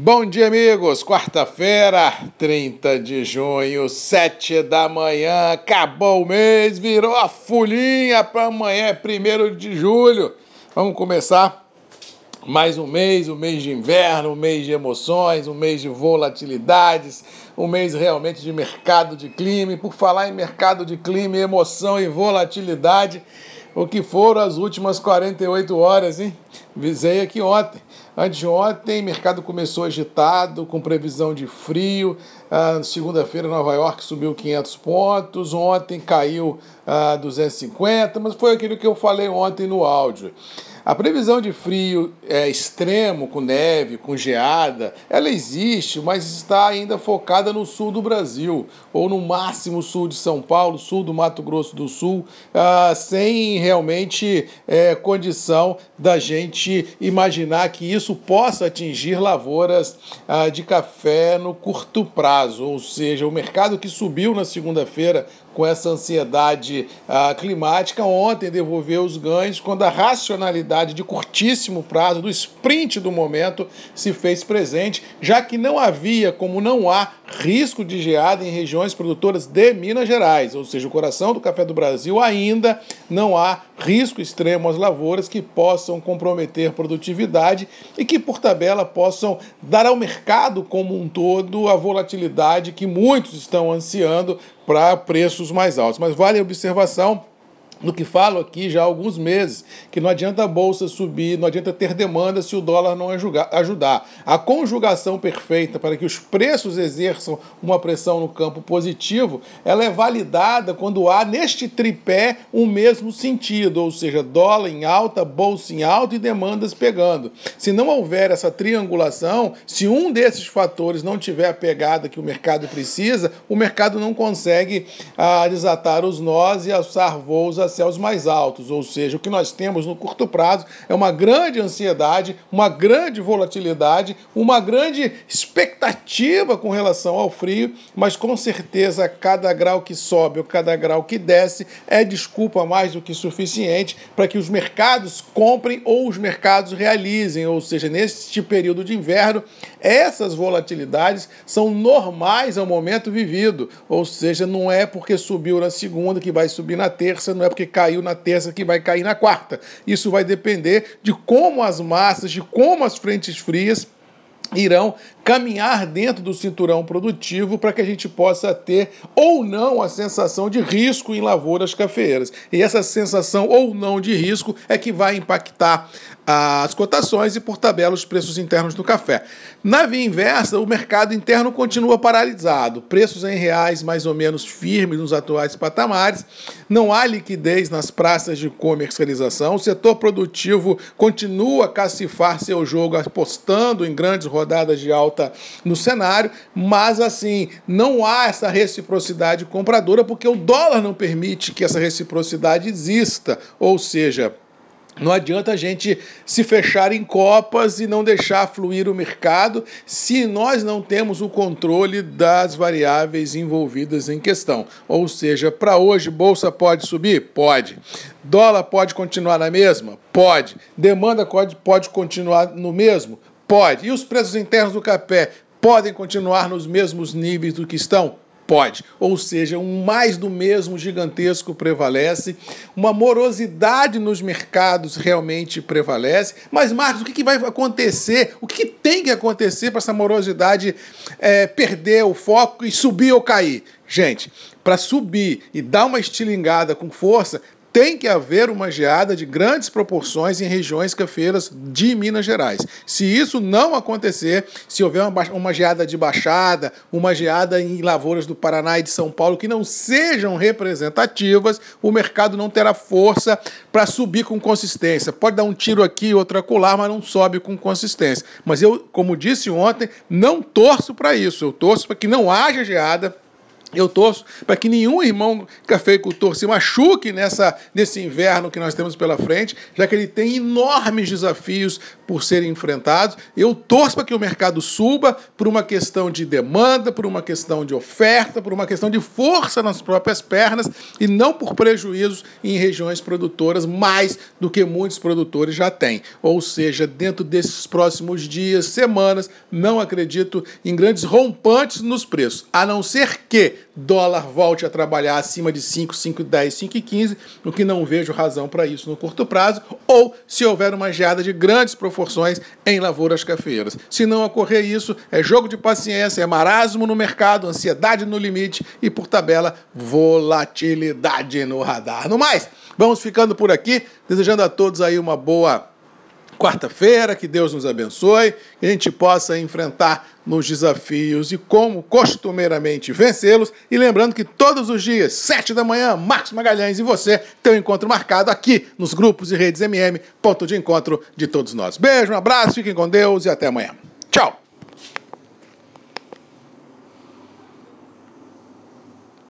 Bom dia, amigos. Quarta-feira, 30 de junho, 7 da manhã. Acabou o mês, virou a folhinha para amanhã, 1 de julho. Vamos começar mais um mês, um mês de inverno, um mês de emoções, um mês de volatilidades, um mês realmente de mercado de clima. E por falar em mercado de clima, emoção e volatilidade, o que foram as últimas 48 horas, hein? Visei aqui ontem. Antes de ontem, o mercado começou agitado, com previsão de frio. Ah, Segunda-feira, Nova York subiu 500 pontos. Ontem caiu ah, 250, mas foi aquilo que eu falei ontem no áudio. A previsão de frio é, extremo, com neve, com geada, ela existe, mas está ainda focada no sul do Brasil, ou no máximo sul de São Paulo, sul do Mato Grosso do Sul, ah, sem realmente é, condição da gente imaginar que isso possa atingir lavouras ah, de café no curto prazo, ou seja, o mercado que subiu na segunda-feira com essa ansiedade ah, climática, ontem devolveu os ganhos quando a racionalidade de curtíssimo prazo, do sprint do momento, se fez presente, já que não havia, como não há, risco de geada em regiões produtoras de Minas Gerais, ou seja, o coração do café do Brasil, ainda não há risco extremo às lavouras que possam comprometer produtividade e que, por tabela, possam dar ao mercado como um todo a volatilidade que muitos estão ansiando para preços mais altos. Mas vale a observação no que falo aqui já há alguns meses, que não adianta a bolsa subir, não adianta ter demanda se o dólar não ajudar. A conjugação perfeita para que os preços exerçam uma pressão no campo positivo, ela é validada quando há neste tripé um mesmo sentido, ou seja, dólar em alta, bolsa em alta e demandas pegando. Se não houver essa triangulação, se um desses fatores não tiver a pegada que o mercado precisa, o mercado não consegue ah, desatar os nós e alçar voos a céus mais altos, ou seja, o que nós temos no curto prazo é uma grande ansiedade, uma grande volatilidade, uma grande expectativa com relação ao frio, mas com certeza cada grau que sobe ou cada grau que desce é desculpa mais do que suficiente para que os mercados comprem ou os mercados realizem, ou seja, neste período de inverno, essas volatilidades são normais ao momento vivido, ou seja, não é porque subiu na segunda que vai subir na terça, não é porque caiu na terça que vai cair na quarta. Isso vai depender de como as massas, de como as frentes frias irão caminhar dentro do cinturão produtivo para que a gente possa ter ou não a sensação de risco em lavouras cafeeiras. E essa sensação ou não de risco é que vai impactar as cotações e, por tabela, os preços internos do café. Na via inversa, o mercado interno continua paralisado, preços em reais mais ou menos firmes nos atuais patamares, não há liquidez nas praças de comercialização, o setor produtivo continua a cacifar seu jogo apostando em grandes rodadas de alta no cenário, mas assim, não há essa reciprocidade compradora porque o dólar não permite que essa reciprocidade exista, ou seja, não adianta a gente se fechar em copas e não deixar fluir o mercado se nós não temos o controle das variáveis envolvidas em questão. Ou seja, para hoje, bolsa pode subir? Pode. Dólar pode continuar na mesma? Pode. Demanda pode, pode continuar no mesmo? Pode. E os preços internos do café podem continuar nos mesmos níveis do que estão? Pode. Ou seja, um mais do mesmo gigantesco prevalece, uma morosidade nos mercados realmente prevalece. Mas, Marcos, o que, vai acontecer? O que, tem que acontecer para essa morosidade é, perder o foco e subir ou cair? Gente, para subir e dar uma estilingada com força, tem que haver uma geada de grandes proporções em regiões cafeiras de Minas Gerais. Se isso não acontecer, se houver uma, uma geada de baixada, uma geada em lavouras do Paraná e de São Paulo que não sejam representativas, o mercado não terá força para subir com consistência. Pode dar um tiro aqui, outro acolá, mas não sobe com consistência. Mas eu, como disse ontem, não torço para isso. Eu torço para que não haja geada Eu torço para que nenhum irmão cafeicultor se machuque nessa, nesse inverno que nós temos pela frente, já que ele tem enormes desafios por serem enfrentados. Eu torço para que o mercado suba por uma questão de demanda, por uma questão de oferta, por uma questão de força nas próprias pernas e não por prejuízos em regiões produtoras, mais do que muitos produtores já têm. Ou seja, dentro desses próximos dias, semanas, não acredito em grandes rompantes nos preços, a não ser que dólar volte a trabalhar acima de 5, 5,10, 5,15, o que não vejo razão para isso no curto prazo, ou se houver uma geada de grandes proporções em lavouras cafeeiras. Se não ocorrer isso, é jogo de paciência, é marasmo no mercado, ansiedade no limite e, por tabela, volatilidade no radar. No mais, vamos ficando por aqui, desejando a todos aí uma boa quarta-feira, que Deus nos abençoe, que a gente possa enfrentar nos desafios e como costumeiramente vencê-los. E lembrando que todos os dias, sete da manhã, Marcos Magalhães e você tem um encontro marcado aqui nos grupos e redes MM, ponto de encontro de todos nós. Beijo, um abraço, fiquem com Deus e até amanhã. Tchau!